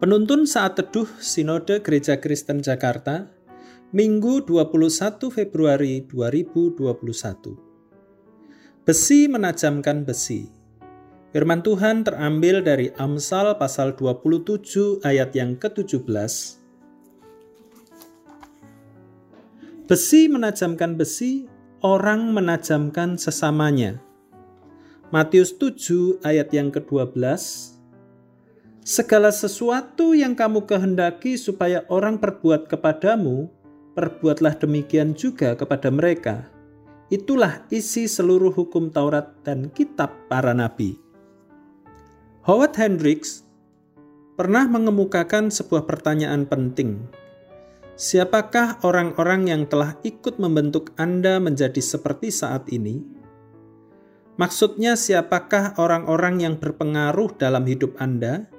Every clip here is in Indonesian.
Penuntun saat teduh Sinode Gereja Kristen Jakarta, Minggu 21 Februari 2021. Besi menajamkan besi. Firman Tuhan terambil dari Amsal pasal 27 ayat yang ke-17. Besi menajamkan besi, orang menajamkan sesamanya. Matius 7 ayat yang ke-12 Segala sesuatu yang kamu kehendaki supaya orang perbuat kepadamu, perbuatlah demikian juga kepada mereka. Itulah isi seluruh hukum Taurat dan kitab para nabi. Howard Hendricks pernah mengemukakan sebuah pertanyaan penting. Siapakah orang-orang yang telah ikut membentuk Anda menjadi seperti saat ini? Maksudnya, siapakah orang-orang yang berpengaruh dalam hidup Anda?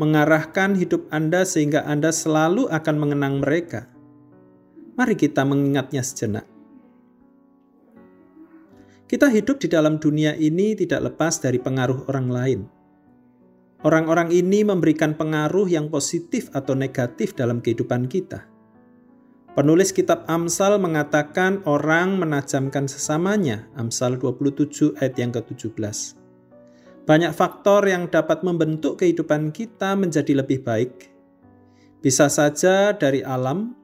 Mengarahkan hidup Anda sehingga Anda selalu akan mengenang mereka. Mari kita mengingatnya sejenak. Kita hidup di dalam dunia ini tidak lepas dari pengaruh orang lain. Orang-orang ini memberikan pengaruh yang positif atau negatif dalam kehidupan kita. Penulis kitab Amsal mengatakan orang menajamkan sesamanya, Amsal 27 ayat yang ke-17. Banyak faktor yang dapat membentuk kehidupan kita menjadi lebih baik. Bisa saja dari alam,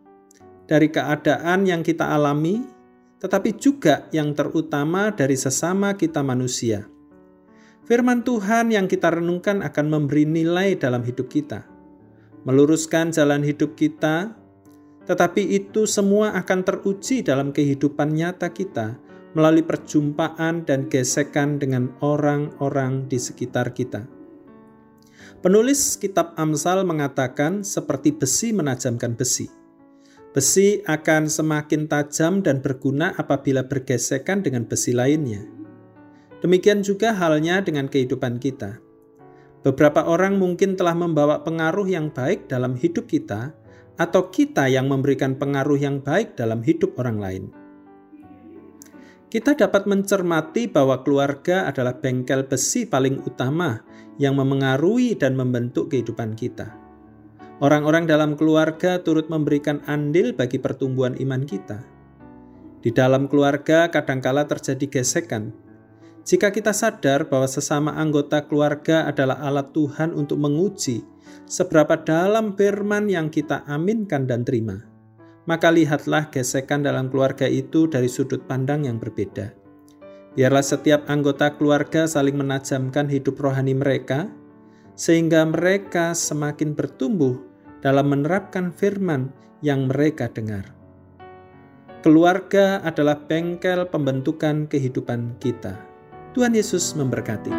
dari keadaan yang kita alami, tetapi juga yang terutama dari sesama kita manusia. Firman Tuhan yang kita renungkan akan memberi nilai dalam hidup kita, meluruskan jalan hidup kita, tetapi itu semua akan teruji dalam kehidupan nyata kita melalui perjumpaan dan gesekan dengan orang-orang di sekitar kita. Penulis kitab Amsal mengatakan seperti besi menajamkan besi. Besi akan semakin tajam dan berguna apabila bergesekan dengan besi lainnya. Demikian juga halnya dengan kehidupan kita. Beberapa orang mungkin telah membawa pengaruh yang baik dalam hidup kita, atau kita yang memberikan pengaruh yang baik dalam hidup orang lain kita dapat mencermati bahwa keluarga adalah bengkel besi paling utama yang memengaruhi dan membentuk kehidupan kita. Orang-orang dalam keluarga turut memberikan andil bagi pertumbuhan iman kita. Di dalam keluarga kadangkala terjadi gesekan. Jika kita sadar bahwa sesama anggota keluarga adalah alat Tuhan untuk menguji seberapa dalam firman yang kita aminkan dan terima maka lihatlah gesekan dalam keluarga itu dari sudut pandang yang berbeda. Biarlah setiap anggota keluarga saling menajamkan hidup rohani mereka, sehingga mereka semakin bertumbuh dalam menerapkan firman yang mereka dengar. Keluarga adalah bengkel pembentukan kehidupan kita. Tuhan Yesus memberkati.